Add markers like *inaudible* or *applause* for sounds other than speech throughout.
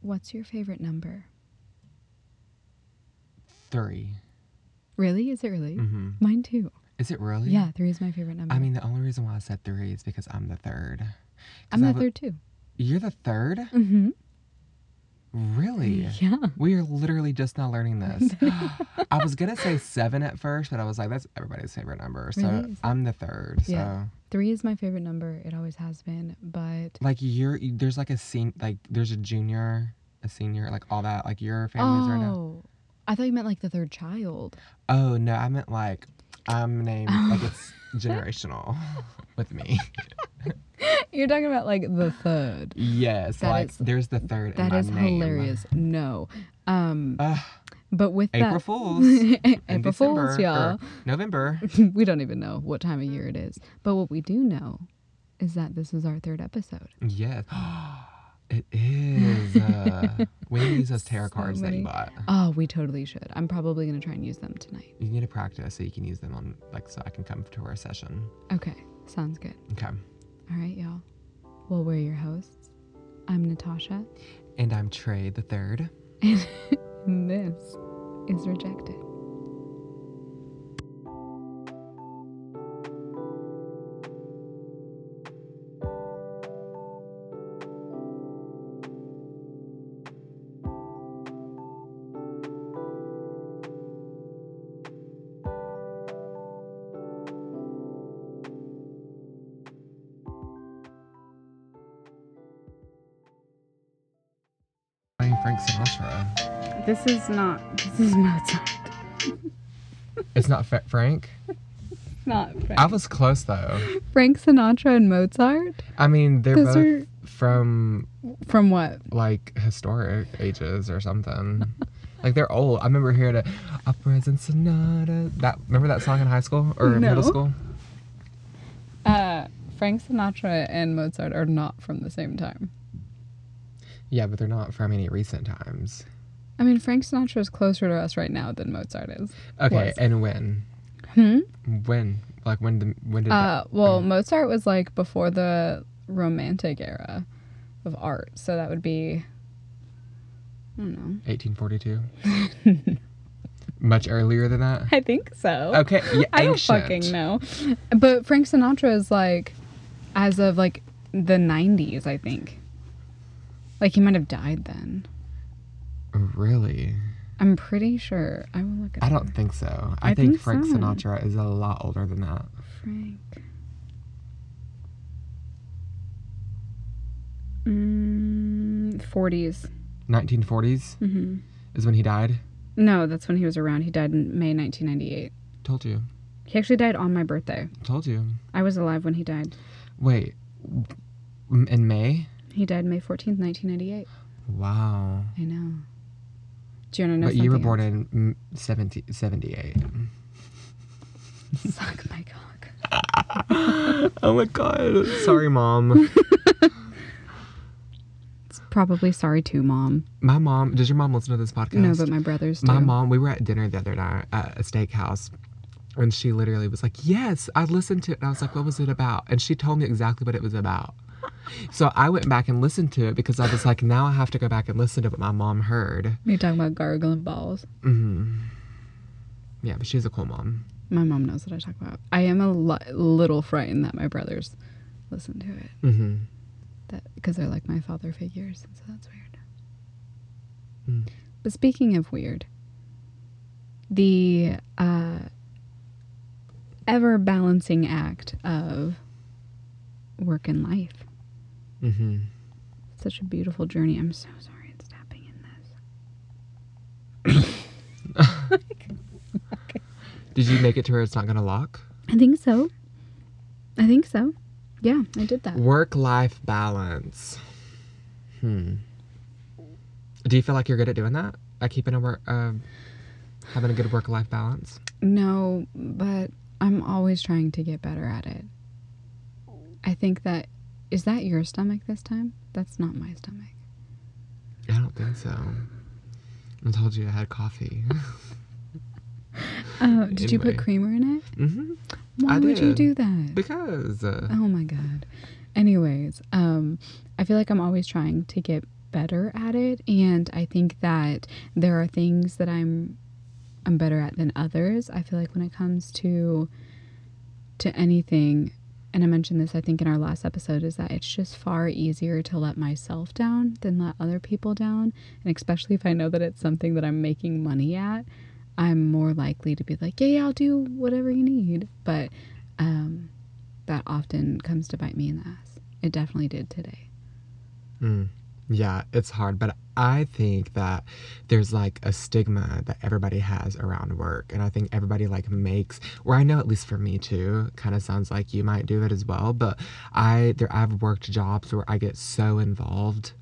What's your favorite number? Three. Really? Is it really? Mm-hmm. Mine too. Is it really? Yeah, three is my favorite number. I mean, the only reason why I said three is because I'm the third. I'm the third too. You're the third? Mm-hmm. Really? Yeah. We are literally just now learning this. *laughs* *gasps* I was gonna say seven at first, but I was like, that's everybody's favorite number. So Really? I'm the third. So Yeah. Three is my favorite number. It always has been. But like you're there's like a scene like there's a junior, a senior, like all that. Like your family's right now. oh, I thought you meant like the third child. Oh no, I meant like I'm named like *laughs* it's generational *laughs* with me. *laughs* You're talking about like the third. Yes, That like is- there's the third. in That is name. hilarious. No. Um, Ugh, but with April that, Fools. *laughs* April December, Fools, y'all. November. *laughs* we don't even know what time of year it is. But what we do know is that this is our third episode. Yes. *gasps* it is. Uh, we need to use those tarot So cards that you bought. Oh, we totally should. I'm probably gonna try and use them tonight. You need to practice so you can use them on like so I can come to our session. Okay, sounds good. Okay. All right, y'all. Well, we're your hosts. I'm Natasha, And I'm Trey the third. *laughs* and this is Rejected. This is not. This is Mozart. It's not Fa- Frank. Not Frank. I was close though. Frank Sinatra and Mozart. I mean, they're Those both are from from what? like historic ages or something. like they're old. I remember hearing a operas and sonata. That remember that song in high school or No. middle school? Uh, Frank Sinatra and Mozart are not from the same time. Yeah, but they're not from any recent times. I mean, Frank Sinatra is closer to us right now than Mozart is. Okay, Was. and when? Hmm. When? Like when? The, when did? Uh, that, well, Mozart was like before the Romantic era of art, so that would be. I don't know. 1842. Much earlier than that. *laughs* I think so. Okay, yeah, *laughs* I don't fucking know. But Frank Sinatra is like, as of like the 90s, I think. Like he might have died then. Really? I'm pretty sure. I will look it I don't think so. I, I think, think Frank so. Sinatra is a lot older than that. Frank. Mm, 40s. 1940s hmm is when he died. No, that's when he was around. He died in May 1998. Told you. He actually died on my birthday. Told you. I was alive when he died. Wait. In May? He died May 14th, 1998. Wow. I know. Do you want to know but you were born else? in mm, 70, 78. Suck my cock. *laughs* oh my god. Sorry, mom. *laughs* It's probably sorry too, mom. my mom, does your mom listen to this podcast? No, but my brothers do. My mom, we were at dinner the other night at a steakhouse, and she literally was like, Yes, I listened to it. And I was like, What was it about? And she told me exactly what it was about. So I went back and listened to it because I was like, Now I have to go back and listen to what my mom heard. You're talking about gargling balls. hmm Yeah, but she's a cool mom. My mom knows what I talk about. I am a li- little frightened that my brothers listen to it. hmm That because they're like my father figures, and so that's weird. Mm. But speaking of weird, the uh, ever balancing act of work and life. Hmm Such a beautiful journey. I'm so sorry it's tapping in this. *laughs* Did you make it to where it's not going to lock? I think so. I think so. Yeah, I did that. Work life balance. Hmm. Do you feel like you're good at doing that? At keeping a work, uh, having a good work life balance? No, but I'm always trying to get better at it. I think that is that your stomach this time? That's not my stomach. I don't think so. I told you I had coffee. *laughs* Oh, did you put creamer in it? hmm Why I would you do that? Because uh, Oh my god. Anyways, um, I feel like I'm always trying to get better at it and I think that there are things that I'm I'm better at than others. I feel like when it comes to to anything and I mentioned this I think in our last episode is that it's just far easier to let myself down than let other people down. And especially if I know that it's something that I'm making money at I'm more likely to be like yeah, yeah I'll do whatever you need. But um, that often comes to bite me in the ass. It definitely did today. Mm. Yeah, it's hard, but I think that there's like a stigma that everybody has around work, and I think everybody like makes, or I know at least for me too, kind of sounds like you might do it as well. But I there I've worked jobs where I get so involved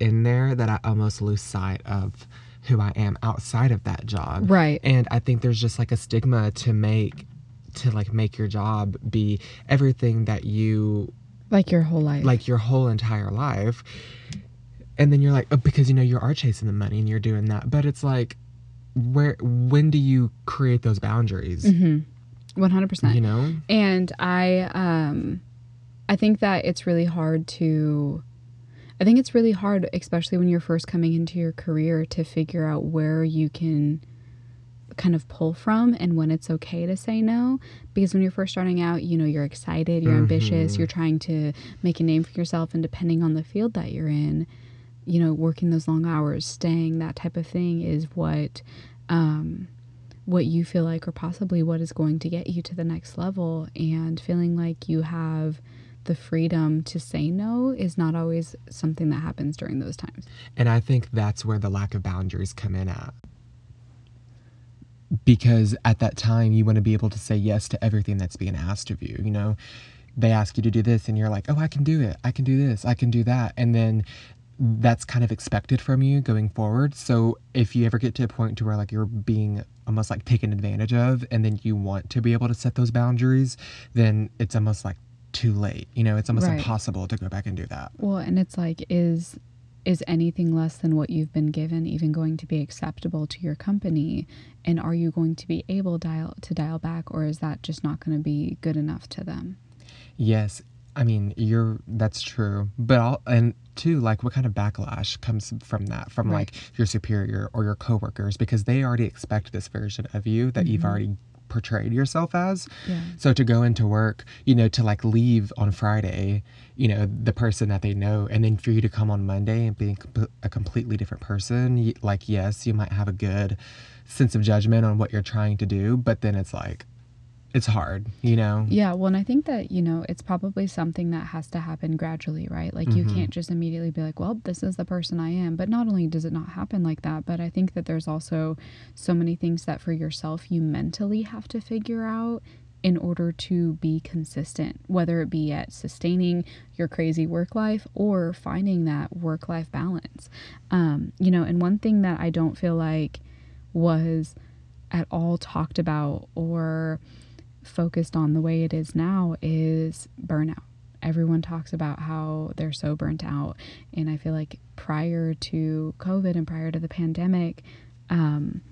in there that I almost lose sight of who I am outside of that job. Right. And I think there's just like a stigma to make to like make your job be everything that you like your whole life like your whole entire life and then you're like oh, because you know you are chasing the money and you're doing that. But it's like where when do you create those boundaries? Mm-hmm. 100% you know? And i um i think that it's really hard to i think it's really hard especially when you're first coming into your career to figure out where you can kind of pull from and when it's okay to say no. Because when you're first starting out you know you're excited you're ambitious Mhm. you're trying to make a name for yourself and depending on the field that you're in you know working those long hours staying that type of thing is what um what you feel like or possibly what is going to get you to the next level. And feeling like you have the freedom to say no is not always something that happens during those times. And i think that's where the lack of boundaries come in at. Because at that time you want to be able to say yes to everything that's being asked of you you know? They ask you to do this and you're like oh i can do it. I can do this. I can do that. And then that's kind of expected from you going forward so if you ever get to a point to where like you're being almost like taken advantage of and then you want to be able to set those boundaries then it's almost like too late you know it's almost Right. impossible to go back and do that Well, and it's like, is is anything less than what you've been given even going to be acceptable to your company? And are you going to be able dial to dial back, or is that just not going to be good enough to them? Yes, I mean you're that's true, but all and too like what kind of backlash comes from that from Right. like your superior or your coworkers because they already expect this version of you that you've Mhm. already portrayed yourself as. Yeah. So to go into work, you know, to like leave on Friday, you know, the person that they know, and then for you to come on Monday and be a completely different person, like yes, you might have a good sense of judgment on what you're trying to do, but then it's like it's hard, you know. Yeah, well, and I think that, you know, it's probably something that has to happen gradually, right? Like, you Mhm. can't just immediately be like, well, this is the person I am. But not only does it not happen like that, but I think that there's also so many things that for yourself you mentally have to figure out in order to be consistent, whether it be at sustaining your crazy work life or finding that work life balance. Um, you know, and one thing that I don't feel like was at all talked about or focused on the way it is now is burnout. Everyone talks about how they're so burnt out. And I feel like prior to COVID and prior to the pandemic, um,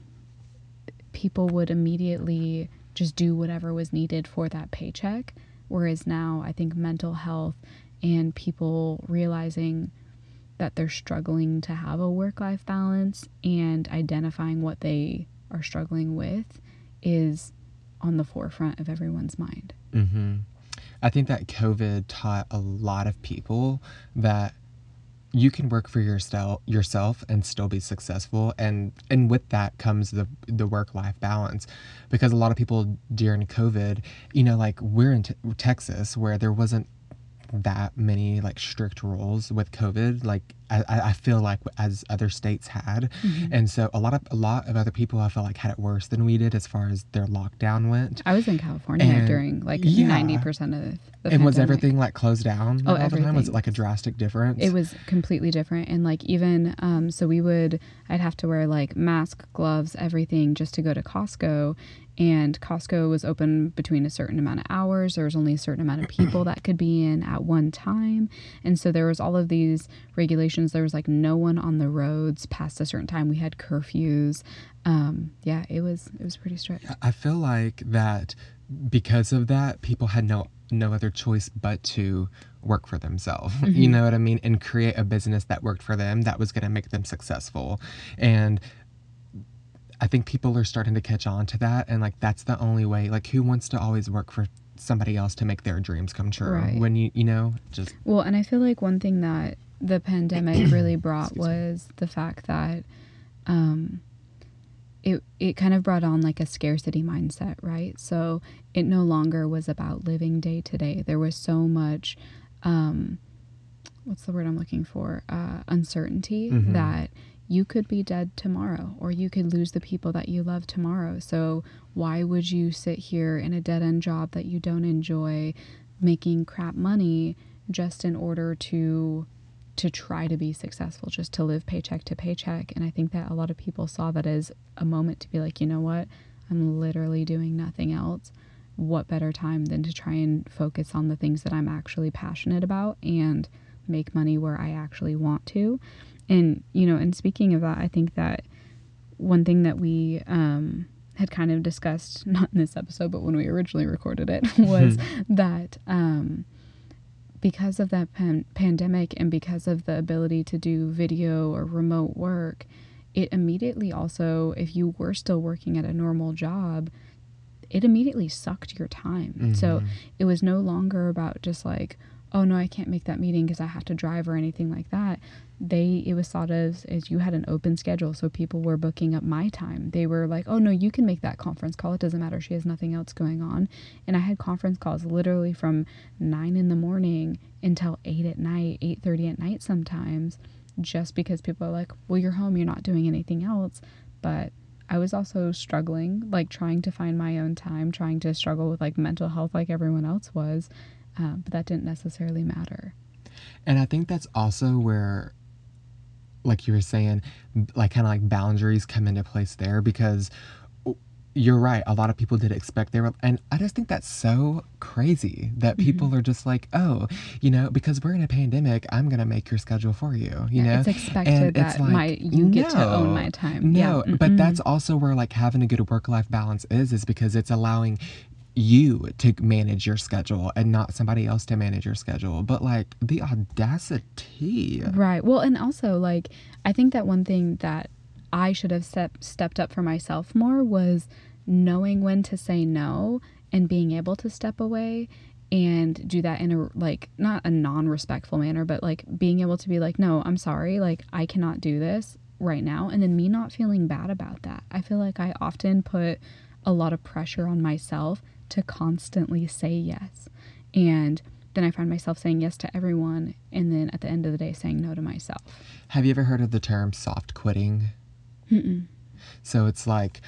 people would immediately just do whatever was needed for that paycheck. Whereas now, I think mental health and people realizing that they're struggling to have a work life balance and identifying what they are struggling with is on the forefront of everyone's mind. hmm I think that COVID taught a lot of people that you can work for yourself yourself and still be successful. And and with that comes the the work life balance. Because a lot of people during covid you know like we're in te- texas where there wasn't that many like strict rules with covid like i I I feel like as other states had. And so a lot of a lot of other people i felt like had it worse than we did as far as their lockdown went. I was in California And- during like yeah. ninety percent of the and was everything like closed down Oh, all the time. Was it like a drastic difference. It was completely different, and like even um, so, we would I'd have to wear like mask, gloves, everything just to go to Costco, and Costco was open between a certain amount of hours. There was only a certain amount of *clears throat* people that could be in at one time, and so there was all of these regulations. There was like no one on the roads past a certain time. We had curfews. Um, yeah, it was it was pretty strict. I feel like that because of that, people had no no other choice but to work for themselves. *laughs* You know what I mean? And create a business that worked for them that was going to make them successful. And I think people are starting to catch on to that and like that's the only way. Like who wants to always work for somebody else to make their dreams come true Right. when you you know just Well, and I feel like one thing that the pandemic *clears throat* really brought Excuse me. was the fact that um, it it kind of brought on like a scarcity mindset, right? So it no longer was about living day to day. There was so much, um, what's the word I'm looking for? Uh, uncertainty Mhm. that you could be dead tomorrow or you could lose the people that you love tomorrow. So why would you sit here in a dead end job that you don't enjoy, making crap money just in order to to try to be successful, just to live paycheck to paycheck. And I think that a lot of people saw that as a moment to be like, you know what? I'm literally doing nothing else. What better time than to try and focus on the things that I'm actually passionate about and make money where I actually want to? And, you know, and speaking of that, I think that one thing that we um, had kind of discussed, *laughs* not in this episode, but when we originally recorded it, *laughs* was *laughs* that um, because of that pan- pandemic and because of the ability to do video or remote work, it immediately also, if you were still working at a normal job, it immediately sucked your time. So Mhm. it was no longer about just like, oh no, I can't make that meeting because I have to drive or anything like that. They it was thought of as you had an open schedule, so people were booking up my time. They were like, oh no, you can make that conference call. It doesn't matter. She has nothing else going on. And I had conference calls literally from nine in the morning until eight at night, eight thirty at night sometimes, just because people are like, well, you're home, you're not doing anything else. But I was also struggling, like trying to find my own time, trying to struggle with like mental health like everyone else was. Uh, but that didn't necessarily matter. And I think that's also where, like you were saying, like kind of like boundaries come into place there because you're right. A lot of people did expect they were, and I just think that's so crazy that Mm-hmm. people are just like, oh, you know, because we're in a pandemic, I'm gonna make your schedule for you. You know, it's expected And that it's like, my you get to own my time. No, yeah. but that's also where like having a good work life balance is, is because it's allowing you to manage your schedule and not somebody else to manage your schedule. But like the audacity. Right. Well, and also like I think that one thing that I should have step, stepped up for myself more was knowing when to say no and being able to step away and do that in a like not a non-respectful manner but like being able to be like no I'm sorry like I cannot do this right now and then me not feeling bad about that. I feel like I often put a lot of pressure on myself to constantly say yes. And then I find myself saying yes to everyone and then at the end of the day saying no to myself. Have you ever heard of the term soft quitting? Mm-mm. So it's like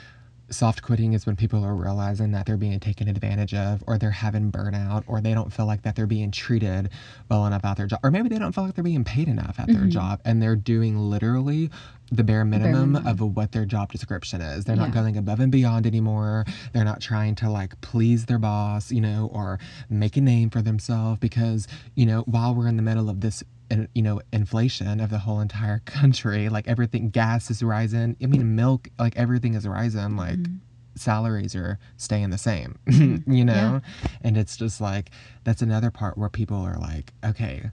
soft quitting is when people are realizing that they're being taken advantage of or they're having burnout or they don't feel like that they're being treated well enough at their job or maybe they don't feel like they're being paid enough at their mm-hmm. job and they're doing literally the bare minimum, minimum. of what their job description is. They're not going above and beyond anymore. They're not trying to like please their boss, you know, or make a name for themselves because, you know, while we're in the middle of this in- you know inflation of the whole entire *laughs* country like everything gas is rising. I mean milk like everything is rising. Like mm-hmm. salaries are staying the same *laughs* mm-hmm. you know? And it's just like that's another part where people are like okay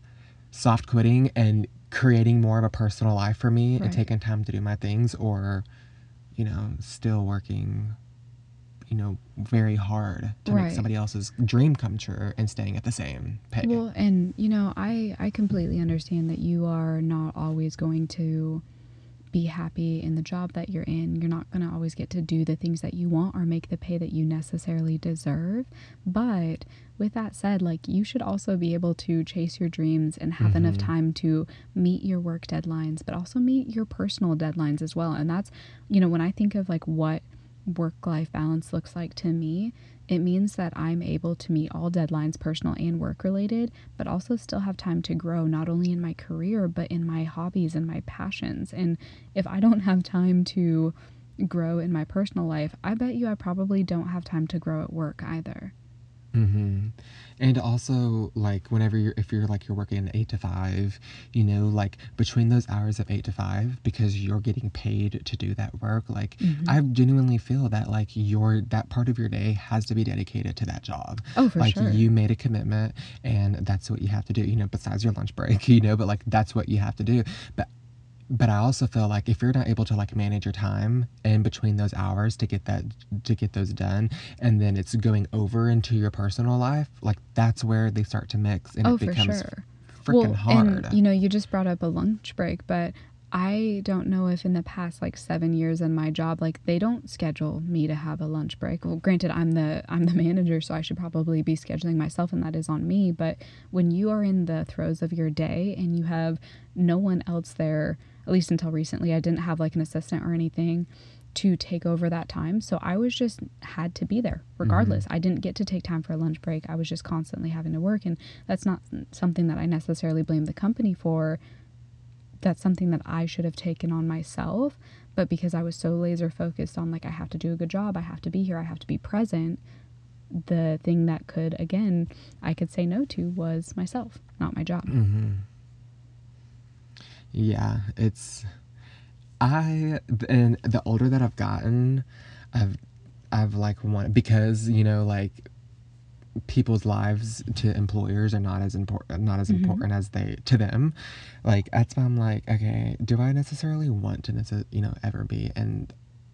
soft quitting and creating more of a personal life for me Right. and taking time to do my things or you know still working you know very hard to Right. make somebody else's dream come true and staying at the same pay Well, and you know, I I completely understand that you are not always going to be happy in the job that you're in. You're not going to always get to do the things that you want or make the pay that you necessarily deserve. But with that said, like you should also be able to chase your dreams and have enough Mhm. time to meet your work deadlines, but also meet your personal deadlines as well. And that's, you know, when I think of like what work life balance looks like to me, it means that I'm able to meet all deadlines, personal and work related, but also still have time to grow, not only in my career, but in my hobbies and my passions. And if I don't have time to grow in my personal life, I bet you I probably don't have time to grow at work either. Mm-hmm. And also, like, whenever you're, if you're like, you're working eight to five, you know, like between those hours of eight to five, because you're getting paid to do that work, like, Mm-hmm. I genuinely feel that, like, your, that part of your day has to be dedicated to that job. Oh, for like, sure. you made a commitment and that's what you have to do, you know, besides your lunch break, *laughs* you know, but like, that's what you have to do. But but I also feel like if you're not able to like manage your time in between those hours to get that to get those done and then it's going over into your personal life, like that's where they start to mix and oh, it for becomes sure. freaking hard. And you know, you just brought up a lunch break, but I don't know if in the past like seven years in my job, like they don't schedule me to have a lunch break. Well, granted, I'm the I'm the manager, so I should probably be scheduling myself, and that is on me. But when you are in the throes of your day and you have no one else there, at least until recently, I didn't have like an assistant or anything to take over that time. So I was just had to be there regardless. I didn't get to take time for a lunch break. I was just constantly having to work and that's not something that I necessarily blame the company for. That's something that I should have taken on myself, but because I was so laser focused on like I have to do a good job, I have to be here, I have to be present, the thing that could again I could say no to was myself, not my job. hmm Yeah, it's I and the older that I've gotten, I've I've like wanted because you know like people's lives to employers are not as important not as Mhm. important as they to them like that's why i'm like okay do i necessarily want to you know ever be in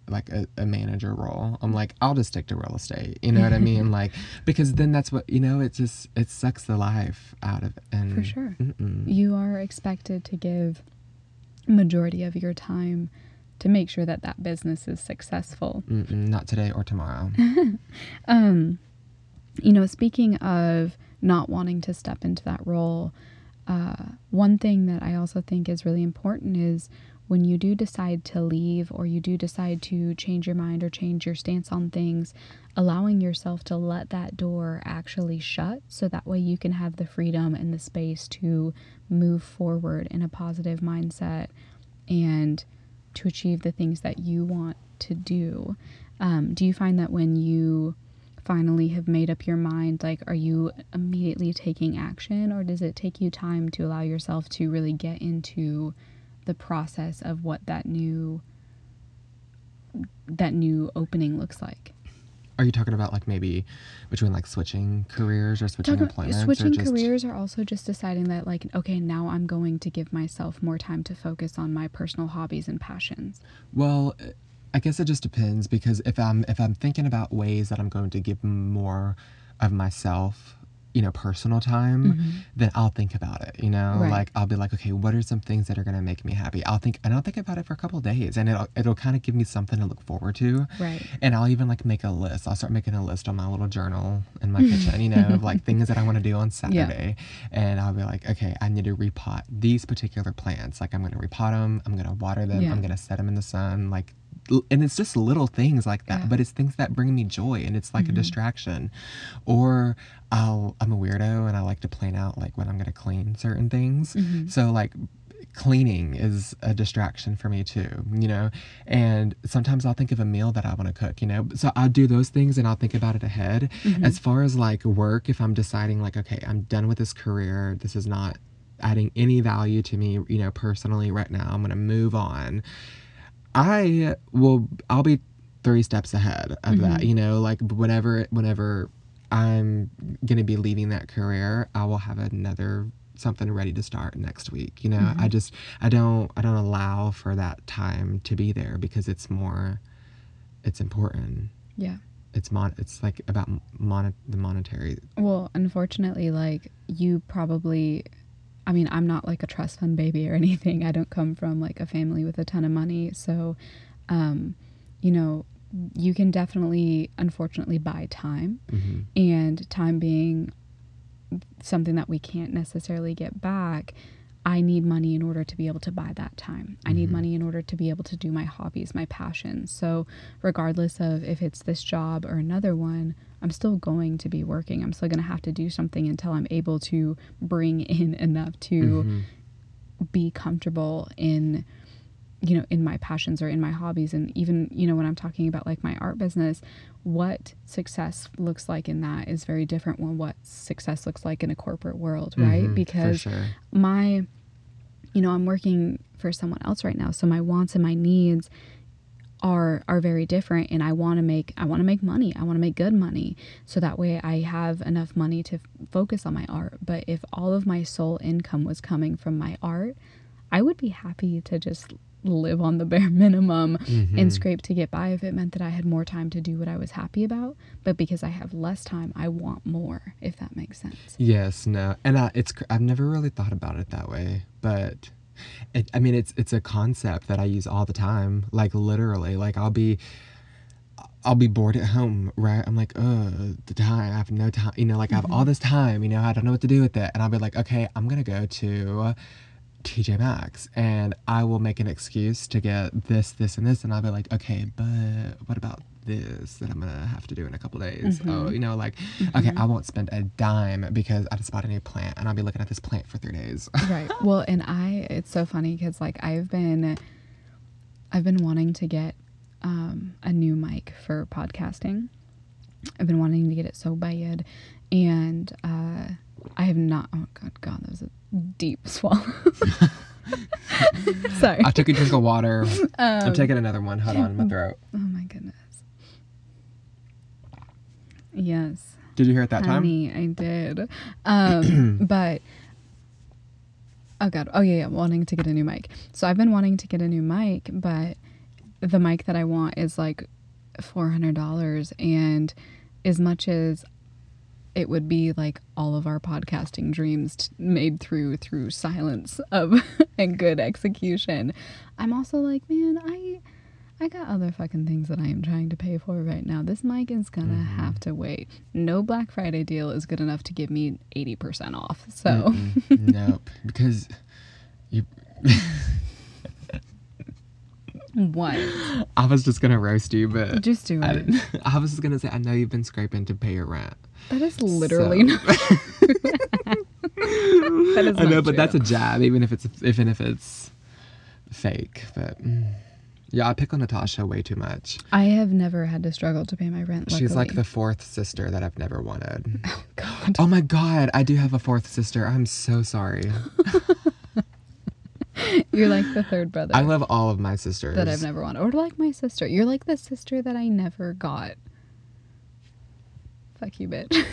like a, a manager role i'm like i'll just stick to real estate you know what i mean *laughs* like because then that's what you know it just it sucks the life out of it and For sure. mm-mm. you are expected to give majority of your time to make sure that that business is successful. Mm-mm, not today or tomorrow *laughs* Um, you know, speaking of not wanting to step into that role, uh, one thing that I also think is really important is when you do decide to leave or you do decide to change your mind or change your stance on things, allowing yourself to let that door actually shut so that way you can have the freedom and the space to move forward in a positive mindset and to achieve the things that you want to do. Um, do you find that when you finally have made up your mind, like, are you immediately taking action, or does it take you time to allow yourself to really get into the process of what that new that new opening looks like? are you talking about like maybe between like switching careers or switching Talking- employments switching or just careers are also just deciding that like okay now i'm going to give myself more time to focus on my personal hobbies and passions Well, I guess it just depends because if I'm if I'm thinking about ways that I'm going to give more of myself, you know, personal time, then I'll think about it. You know, Mm-hmm. Right. like I'll be like, okay, what are some things that are gonna make me happy? I'll think and I'll think about it for a couple of days, and it'll it'll kind of give me something to look forward to. right And I'll even like make a list. I'll start making a list on my little journal in my *laughs* kitchen, you know, of like things that I want to do on *laughs* Saturday. Yeah. And I'll be like, okay, I need to repot these particular plants. Like I'm going to repot them. I'm going to water them. Yeah. I'm going to set them in the sun. Like, and it's just little things like that, Yeah. but it's things that bring me joy and it's like a distraction. Or I'll, I'm a weirdo and I like to plan out like when I'm going to clean certain things. Mhm. So like cleaning is a distraction for me too, you know. And sometimes I'll think of a meal that I want to cook, you know. So I'll do those things and I'll think about it ahead. As far as like work, if I'm deciding like, okay, I'm done with this career, this is not adding any value to me, you know, personally right now. I'm gonna move on. I will. I'll be three steps ahead of that, mm-hmm. you know. Like whenever, whenever I'm gonna be leaving that career, I will have another something ready to start next week. You know, I mm-hmm. just I don't I don't allow for that time to be there because it's more, it's important. yeah It's mon. It's like about mon- the monetary. Well, unfortunately, like you probably, I mean, I'm not like a trust fund baby or *laughs* anything. I don't come from like a family with a ton of money. So, um, you know, you can definitely, unfortunately, buy time. hmm And time being something that we can't necessarily get back, I need money in order to be able to buy that time. I need Mhm. money in order to be able to do my hobbies, my passions. So, regardless of if it's this job or another one, I'm still going to be working. I'm still going to have to do something until I'm able to bring *laughs* in enough to Mhm. be comfortable in you know, in my passions or in my hobbies. And even, you know, when I'm talking about like my art business, what success looks like in that is very different than what success looks like in a corporate world, right? Mhm, because sure. my you know i'm working for someone else right now so my wants and my needs are are very different and i want to make i want to make money i want to make good money so that way i have enough money to f- focus on my art but if all of my sole income was coming from my art i would be happy to just live on the bare *laughs* minimum Mhm. and scrape to get by if it meant that i had more time to do what i was happy about but because i have less time i want more if that makes sense Yes, no, and uh, it's I've never really thought about it that way, but it, I mean it's it's a concept that I use all the time, like literally. Like I'll be I'll be bored at home, right? I'm like, uh, the time I have no time, you know, like I have all this time, you know, I don't know what to do with it, and I'll be like, okay, I'm gonna go to TJ Maxx and I will make an excuse to get this, this, and this, and I'll be like, okay, but what about this that I'm gonna have to do in a couple days? Oh, you know, like, okay, I won't spend a dime because I just bought a new plant, and I'll be looking at this plant for three days. right *laughs* well and i it's so funny because like i've been i've been wanting to get um, a new mic for podcasting i've been wanting to get it so bad and uh, i have not oh god god that was a deep swallow *laughs* sorry I took a drink of water. Um, I'm taking another one. Hold on, my throat. oh my goodness yes Did you hear it that time? Honey, I did. Um, *clears throat* but oh god, oh yeah, yeah, wanting to get a new mic. So I've been wanting to get a new mic, but the mic that I want is like four hundred dollars, and as much as it would be like all of our podcasting dreams t- made through through silence of *laughs* and good execution, I'm also like, man, I. I got other fucking things that I am trying to pay for right now. This mic is gonna Mm-hmm. have to wait. No Black Friday deal is good enough to give me 80% off. So, Mm-mm. *laughs* nope, because you. what? I was just gonna roast you, but Just do it. didn't- *laughs* I was just gonna say I know you've been scraping to pay your rent. That is literally So- not *laughs* That is I know, not but that's a jab, even if it's even if it's fake. But mm. yeah, I pick on Natasha way too much. I have never had to struggle to pay my rent. She's like the fourth sister that I've never wanted. *laughs* Oh God. Oh my god, I do have a fourth sister. I'm so sorry. *laughs* You're like the third brother I love all of my sisters. that I've never wanted. Or like my sister. You're like the sister that I never got. Fuck you, bitch.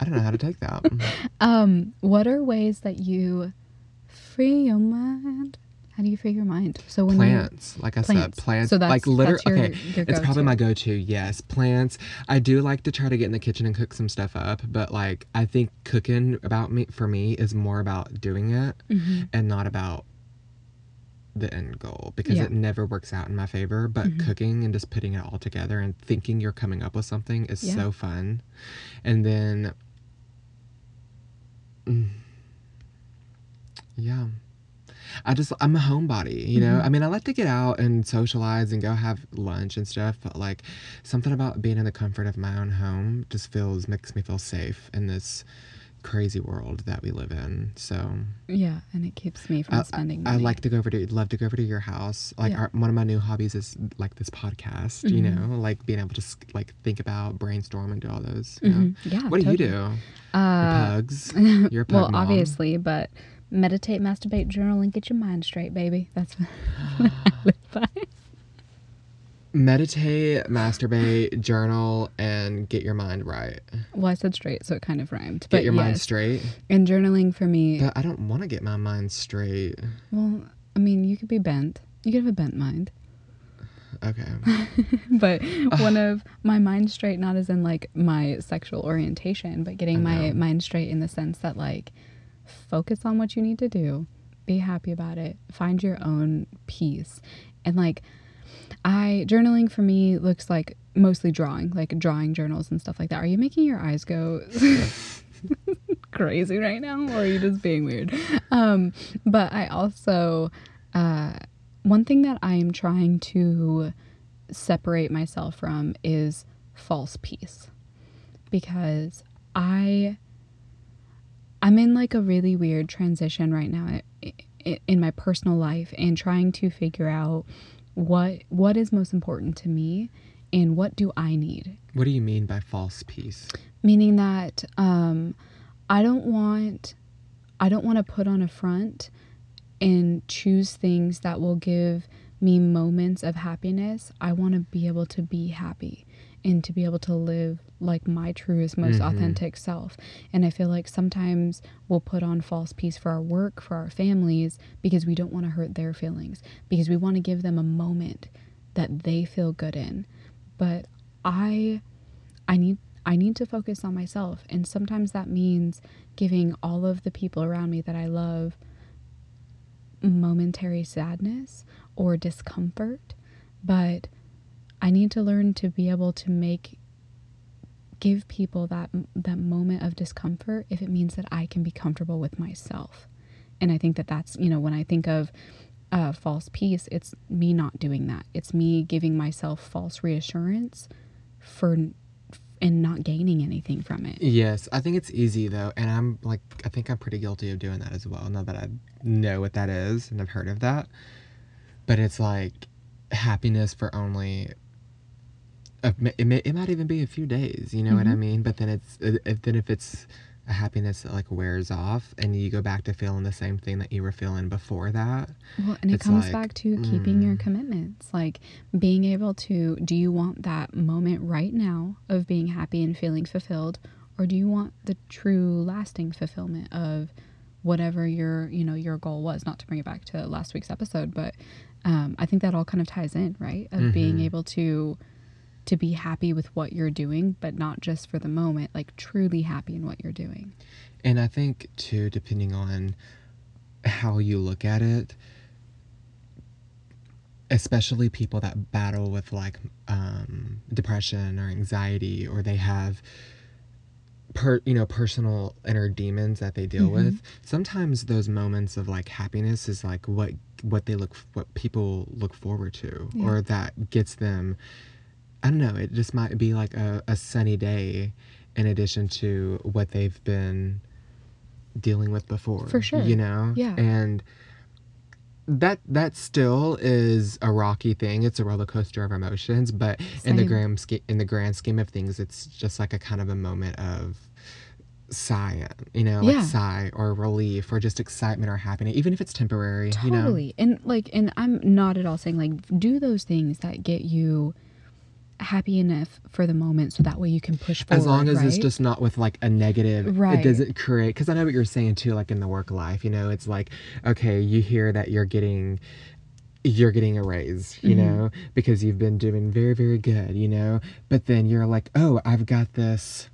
I don't know how to take that. *laughs* um, what are ways that you free your mind? How do you free your mind? So when you plants, like I Plants. said, plants. So that's- like literally, okay, your it's probably my go-to. Yes, plants. I do like to try to get in the kitchen and cook some stuff up, but like I think cooking about me for me is more about doing it Mm-hmm. and not about the end goal because Yeah. it never works out in my favor. But Mhm. cooking and just putting it all together and thinking you're coming up with something is Yeah. so fun. And then, mm, yeah. I just I'm a homebody, you know. Mhm. I mean, I like to get out and socialize and go have lunch and stuff, but like something about being in the comfort of my own home just feels makes me feel safe in this crazy world that we live in. So Yeah, and it keeps me from I, spending I like to go over to love to go over to your house. Like Yeah. our, one of my new hobbies is like this podcast. You Mhm. know, like being able to like think about, brainstorm, and do all those. You know? Mhm. Yeah. What do you totally. do? Your Uh, pugs. *laughs* You're pug well, mom. obviously, but meditate, masturbate, journal, and get your mind straight, baby. That's *laughs* what I live by. Meditate, masturbate, journal, and get your mind right. Well, I said straight, so it kind of rhymed. Get But your mind straight. and journaling for me. But I don't want to get my mind straight. well, I mean, you could be bent. You could have a bent mind. *laughs* Okay. but *laughs* one of my mind straight, not as in like my sexual orientation, but getting my mind straight in the sense that like focus on what you need to do, be happy about it, find your own peace. And like I journaling for me looks like mostly drawing, like drawing journals and stuff like that. Are you making your eyes go *laughs* crazy right now or are you just being weird? Um but I also uh one thing that I am trying to separate myself from is false peace because I I'm in like a really weird transition right now in my personal life and trying to figure out what what is most important to me and what do I need What do you mean by false peace? meaning that um, I don't want I don't want to put on a front and choose things that will give me moments of happiness. I want to be able to be happy and to be able to live like my truest, most Mhm. authentic self. And I feel like sometimes we'll put on false peace for our work, for our families, because we don't want to hurt their feelings, because we want to give them a moment that they feel good in. But I I need I need to focus on myself and sometimes that means giving all of the people around me that I love momentary sadness or discomfort, but I need to learn to be able to make give people that that moment of discomfort if it means that I can be comfortable with myself. And I think that that's, you know, when I think of uh, false peace, it's me not doing that. It's me giving myself false reassurance for and not gaining anything from it. Yes, I think it's easy though, and I'm like, I think I'm pretty guilty of doing that as well. Now that I know what that is and I've heard of that, but it's like happiness for only. A, it, may, it might even be a few days, you know what I Mhm. mean? But then it's if then if it's a happiness that like wears off and you go back to feeling the same thing that you were feeling before that. Well, and it comes like, back to keeping your mm. commitments. Like being able to, do you want that moment right now of being happy and feeling fulfilled? Or do you want the true lasting fulfillment of whatever your, you know, your goal was? Not to bring it back to last week's episode, but um, I think that all kind of ties in, right? Of being Mhm. able to to be happy with what you're doing, but not just for the moment, like truly happy in what you're doing. And I think too, depending on how you look at it, especially people that battle with like um, depression or anxiety, or they have per you know personal inner demons that they deal Mhm. with. Sometimes those moments of like happiness is like what what they look what people look forward to, Yeah. or that gets them. I don't know. It just might be like a, a sunny day, in addition to what they've been dealing with before. For sure. You know. Yeah. And that that still is a rocky thing. It's a roller coaster of emotions, but in the grand sch- in the grand scheme of things, it's just like a kind of a moment of sigh, you know, like Yeah. sigh or relief or just excitement or happiness, even if it's temporary. You know. Totally. And like and I'm not at all saying like do those things that get you happy enough for the moment so that way you can push forward. As long as it's just not with like a negative, Right. it doesn't create. Because I know what you're saying too, like in the work life, you know, it's like, okay, you hear that you're getting, you're getting a raise, you Mhm. know, because you've been doing very, very good, you know, but then you're like, oh, I've got this.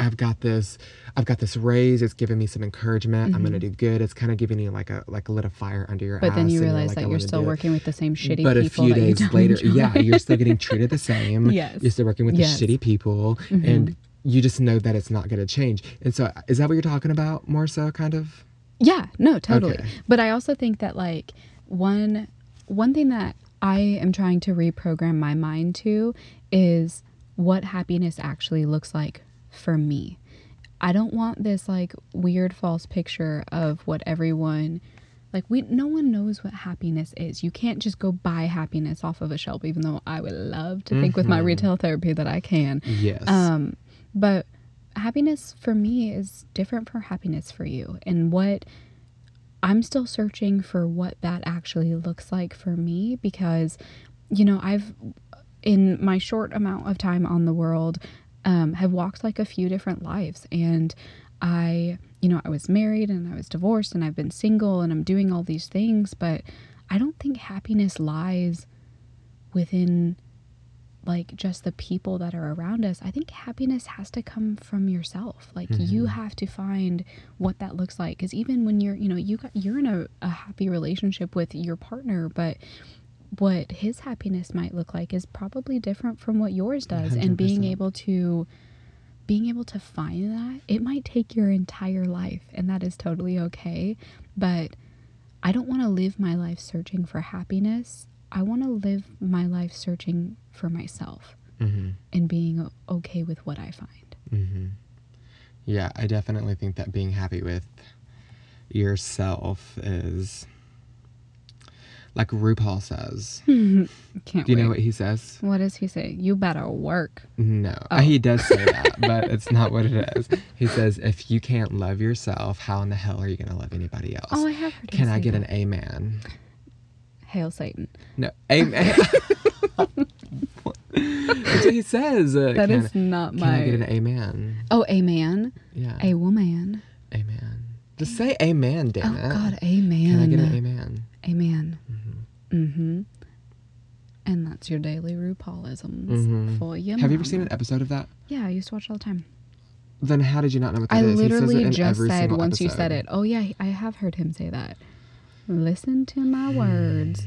I've got this. I've got this raise. It's giving me some encouragement. I'm gonna Mhm. do good. It's kind of giving you like a like a lit a fire under your But then you realize like, that you're still working with the same shitty people. but a few days later, enjoy. yeah, you're still getting *laughs* treated the same. Yes. You're still working with Yes. the shitty people, Mhm. and you just know that it's not going to change. And so, is that what you're talking about more so, kind of? Yeah, no, totally. Okay. But I also think that like one one thing that I am trying to reprogram my mind to is what happiness actually looks like for me. I don't want this like weird false picture of what everyone like we no one knows what happiness is. You can't just go buy happiness off of a shelf even though I would love to think with my Mhm. retail therapy that I can. Yes. Um, but happiness for me is different from happiness for you. And what I'm still searching for what that actually looks like for me because, you know, I've, in my short amount of time on the world, um, have walked like a few different lives. And I, you know, I was married and I was divorced and I've been single and I'm doing all these things, but I don't think happiness lies within like just the people that are around us. I think happiness has to come from yourself. Like you Mhm. have to find what that looks like cuz even when you're, you know, you got you're in a, a happy relationship with your partner, but what his happiness might look like is probably different from what yours does. And being able to being able to find that it might take your entire life and that is totally okay. But i don't want to live my life searching for happiness. I want to live my life searching for myself hmm and being okay with what i find. Hmm Yeah, I definitely think that being happy with yourself is like RuPaul says. *laughs* Can't Do you wait. know what he says? what does he say? You better work. No, Oh. he does say that, *laughs* but it's not what it is. He says, "If you can't love yourself, how in the hell are you gonna love anybody else?" Oh, I have heard him Can I say get that. an amen? Hail Satan. No, amen. *laughs* That's what he says. Uh, That can, is not Can I get an my. amen? Oh, a man, Yeah, a woman. amen. Just say amen, damn Oh it. God, amen. Can I get an amen? Amen. Mm-hmm. And that's your daily RuPaulisms Mhm. for you. Have you ever seen an episode of that? Yeah, I used to watch all the time. Then how did you not know what that I is? He says it literally in just every said single once you said it. Oh yeah, I have heard him say that. Listen to my words,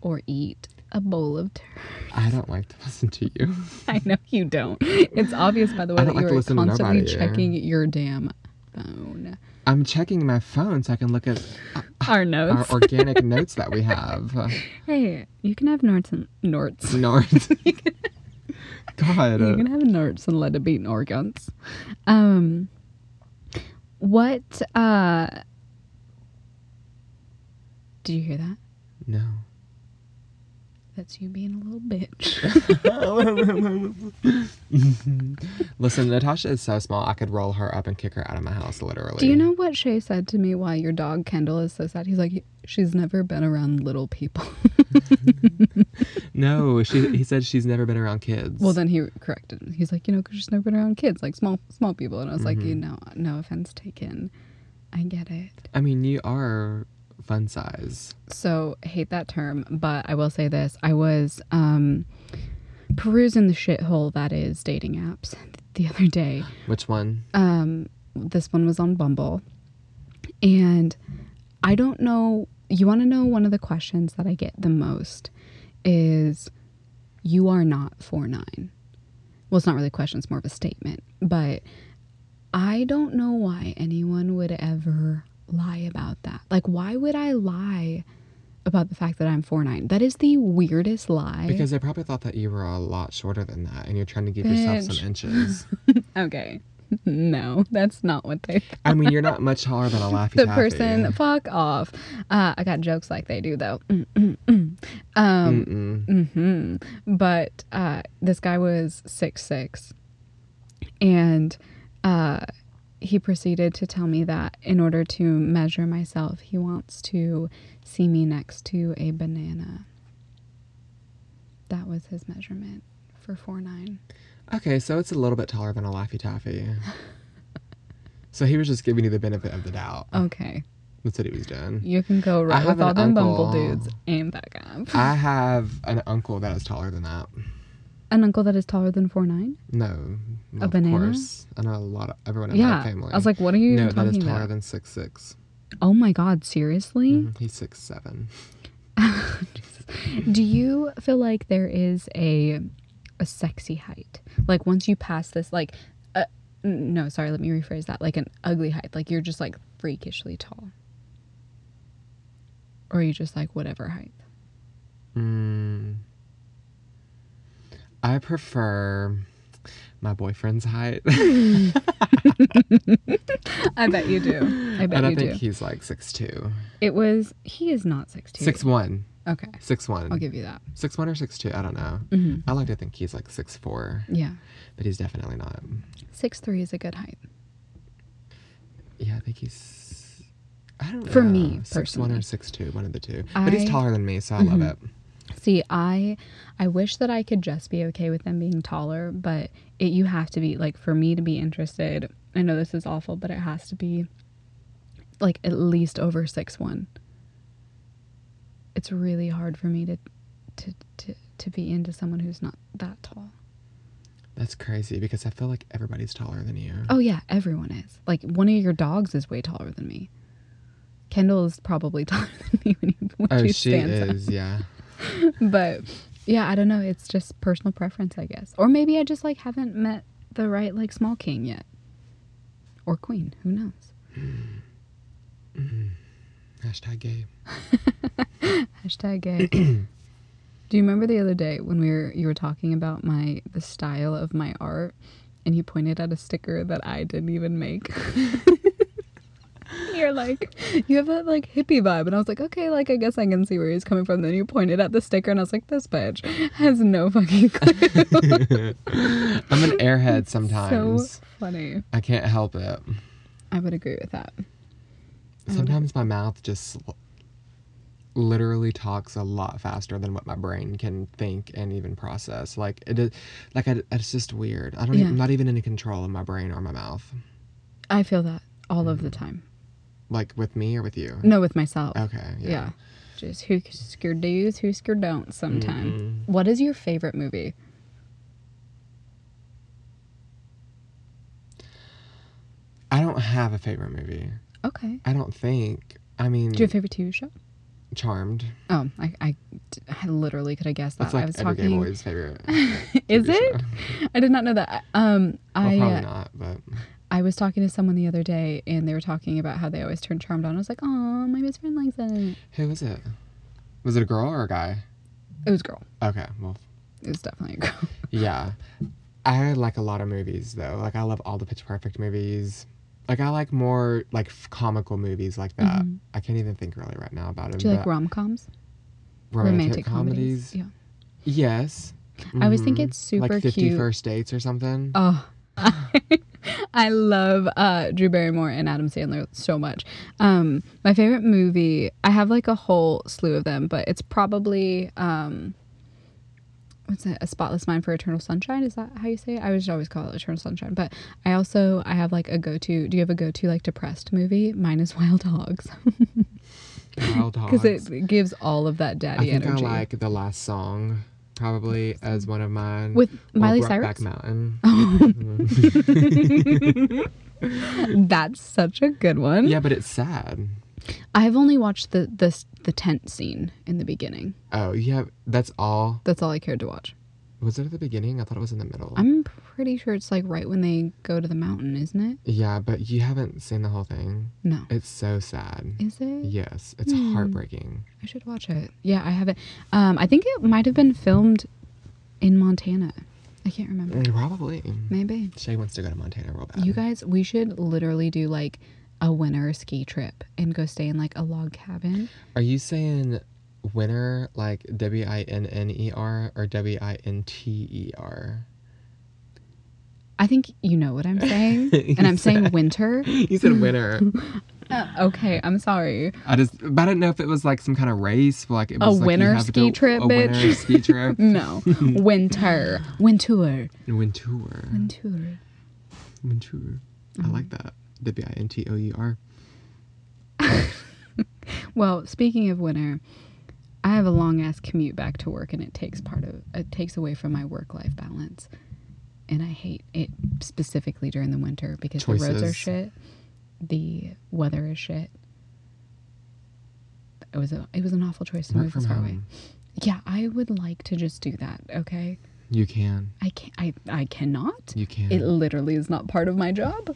or eat a bowl of turd. I don't like to *laughs* listen to you. I know you don't. It's obvious by the way that like you are constantly checking your damn phone. I'm checking my phone so I can look at Our notes, our organic *laughs* notes that we have. hey, you can have norts and norts. *laughs* North. *laughs* God. You uh, can have norts and let it be organs. Um, what? Uh, did you hear that? no. That's you being a little bitch. *laughs* Listen, Natasha is so small. I could roll her up and kick her out of my house, literally. Do you know what Shay said to me why your dog Kendall is so sad? He's like, she's never been around little people. *laughs* No, she. He said she's never been around kids. well, then he corrected. me. He's like, you know, because she's never been around kids, like small small people. And I was like, Mm-hmm. you know, no offense taken. I get it. I mean, you are fun size. So hate that term, but I will say this: I was um, perusing the shithole that is dating apps the other day. Which one? Um, this one was on Bumble, and I don't know. You want to know one of the questions that I get the most is, "You are not four nine." Well, it's not really a question; it's more of a statement. But I don't know why anyone would ever lie about that. Like, why would I lie about the fact that I'm four nine? That is the weirdest lie. Because they probably thought that you were a lot shorter than that, and you're trying to give yourself some inches. *laughs* okay, *laughs* no, that's not what they. *laughs* I mean, you're not much taller than a Laffy the Taffy. person fuck off uh, i got jokes like they do though Mm, mm, mm. um Mm-mm. hmm but uh this guy was six six and uh he proceeded to tell me that in order to measure myself he wants to see me next to a banana that was his measurement for four nine Okay, so it's a little bit taller than a Laffy Taffy. *laughs* so he was just giving you the benefit of the doubt. okay That's what he was doing. you can go right with all them bumble dudes and that guy I have an uncle that is taller than that. An uncle that is taller than four nine No, A of banana? course. I know a lot of everyone in yeah my family. i was like what are you no, that is taller about than six six. oh my god seriously Mhm, He's six seven. *laughs* Do you feel like there is a a sexy height? Like once you pass this like uh, no, sorry, let me rephrase that. Like an ugly height. Like you're just like freakishly tall. Or are you just like whatever height? Mm. I prefer my boyfriend's height. *laughs* *laughs* I bet you do. I bet and I you think do. he's like six two. It was he is not 6'2. Six one. Okay. Six one. I'll give you that. Six one or six two, I don't know. hmm I like to think he's like six four, Yeah. but he's definitely not. 6'3 is a good height. Yeah, I think he's I don't know. For me, six one or personally. six two, one of the two. but he's taller than me, so I love Mhm. it. See, I I wish that I could just be okay with them being taller, but it you have to be like for me to be interested. I know this is awful, but it has to be like at least over six one. It's really hard for me to to to to be into someone who's not that tall. That's crazy because I feel like everybody's taller than you. Oh yeah, everyone is. Like one of your dogs is way taller than me. Kendall is probably *laughs* taller than me when, he, when Oh, she she stands up. is, yeah. *laughs* but yeah, I don't know. It's just personal preference, I guess. Or maybe I just like haven't met the right like small king yet, or queen. Who knows? Mm. Hashtag gay. *laughs* Hashtag gay. *clears throat* Do you remember the other day when we were you were talking about my the style of my art, and you pointed at a sticker that I didn't even make? *laughs* You're like, you have that like hippie vibe. And I was like, okay, like I guess I can see where he's coming from. Then you pointed at the sticker and I was like, this bitch has no fucking *laughs* clue. I'm an airhead sometimes. so funny. I can't help it. I would agree with that. Sometimes my mouth just literally talks a lot faster than what my brain can think and even process. Like it is, like I, it's just weird. I don't. Yeah. Even, I'm not even in control of my brain or my mouth. I feel that all of the mm. time. Like with me or with you. No, with myself. Okay. Yeah. Yeah. Just who scared do's, who scared don't sometime. Mm-mm. What is your favorite movie? I don't have a favorite movie. Okay. I don't think. I mean, Do you have a favorite TV show? Charmed. Oh, I, I, I literally could have guessed that. That's like I was every gay talking. boy's favorite. *laughs* Is it? show. I did not know that. Um, Well, I probably uh, not, but I was talking to someone the other day, and they were talking about how they always turn Charmed on. I was like, oh, my best friend likes it. who was it? Was it a girl or a guy? It was a girl. Okay, well, It was definitely a girl. *laughs* yeah. I like a lot of movies though. Like I love all the Pitch Perfect movies. Like I like more like f- comical movies like that. Mhm. I can't even think really right now about it. Do you like rom coms? romantic, comedies? Yeah. Yes. I always think Mhm. it's super like 50 cute. First Dates or something. Oh, *laughs* I love uh, Drew Barrymore and Adam Sandler so much. Um, my favorite movie, I have like a whole slew of them, but it's probably um, what's it? A Spotless Mind for Eternal Sunshine. Is that how you say it? I would always call it Eternal Sunshine, but I also I have like a go to. Do you have a go to like depressed movie? Mine is *laughs* Wild Hogs Wild *laughs* Dogs. because it gives all of that I daddy think energy. I like the last song probably as one of mine. With Miley Cyrus? Mountain. Oh. *laughs* That's such a good one. yeah, but it's sad. I've only watched the the the tent scene in the beginning. Oh, yeah. That's all. That's all I cared to watch. Was it at the beginning? I thought it was in the middle. I'm pretty sure it's like right when they go to the mountain, isn't it? yeah, but you haven't seen the whole thing. No. It's so sad. Is it? Yes, it's Hmm. heartbreaking. I should watch it. Yeah, I haven't. Um, I think it might have been filmed in Montana. I can't remember. Mm, Probably. Maybe. Shay wants to go to Montana real bad. You guys, we should literally do like a winter ski trip and go stay in like a log cabin. Are you saying winter like W I N N E R or W I N T E R? I think you know what I'm saying. *laughs* And I'm saying winter. *laughs* You said *laughs* winter. Uh, okay, I'm sorry. I just, but I didn't know if it was like some kind of race. Like it A was like you winter ski to- trip, a winter ski trip. No, winter, winter, Wintour. winter. Wintour. I Mm-hmm. like that. W I N T O U R. Well, speaking of winter, I have a long ass commute back to work, and it takes part of it takes away from my work life balance, and I hate it specifically during the winter because the roads are shit, the weather is shit. It was a it was an awful choice to Work move from this far away. Yeah, I would like to just do that. Okay, You can. I can't. I I cannot. You can. It literally is not part of my job.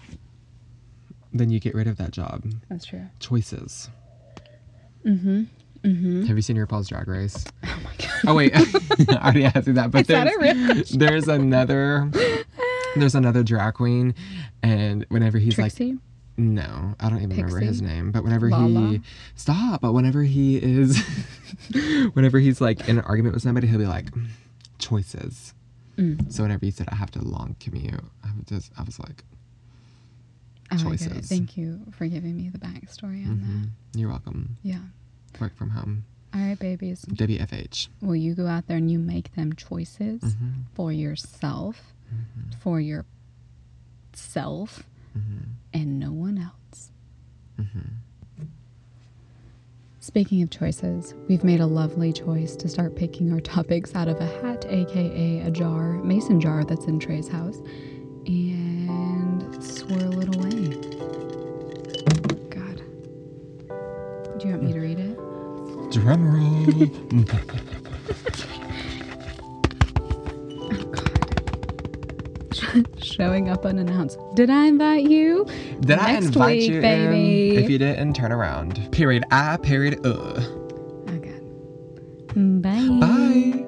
then you get rid of that job. That's true. Choices. Mm-hmm. Mm-hmm. Have you seen RuPaul's Drag Race? Oh my god. Oh wait, *laughs* *laughs* I already asked you that. But Is that there's, there's another there's another drag queen, and whenever he's Trixie. like, no, I don't even remember his name. But whenever Lala? he stop, but whenever he is, *laughs* whenever he's like in an argument with somebody, he'll be like, choices. Mm. So whenever you said I have to long commute, I was just I was like, Oh, get it. choices. Thank you for giving me the backstory on mhm, you're welcome. Yeah. Work from home. All right, babies. WFH. Will you go out there and you make them choices hmm for yourself, hmm for your self, hmm and no one else? hmm Speaking of choices, we've made a lovely choice to start picking our topics out of a hat, aka a jar, mason jar that's in Trey's house, and swirl it away. God. Do you want me to read? Drum roll. *laughs* Showing up unannounced. Did I invite you? Did I invite week, you baby. in? If you didn't, turn around. Period. I. Period. Uh. Oh, God. Bye. Bye.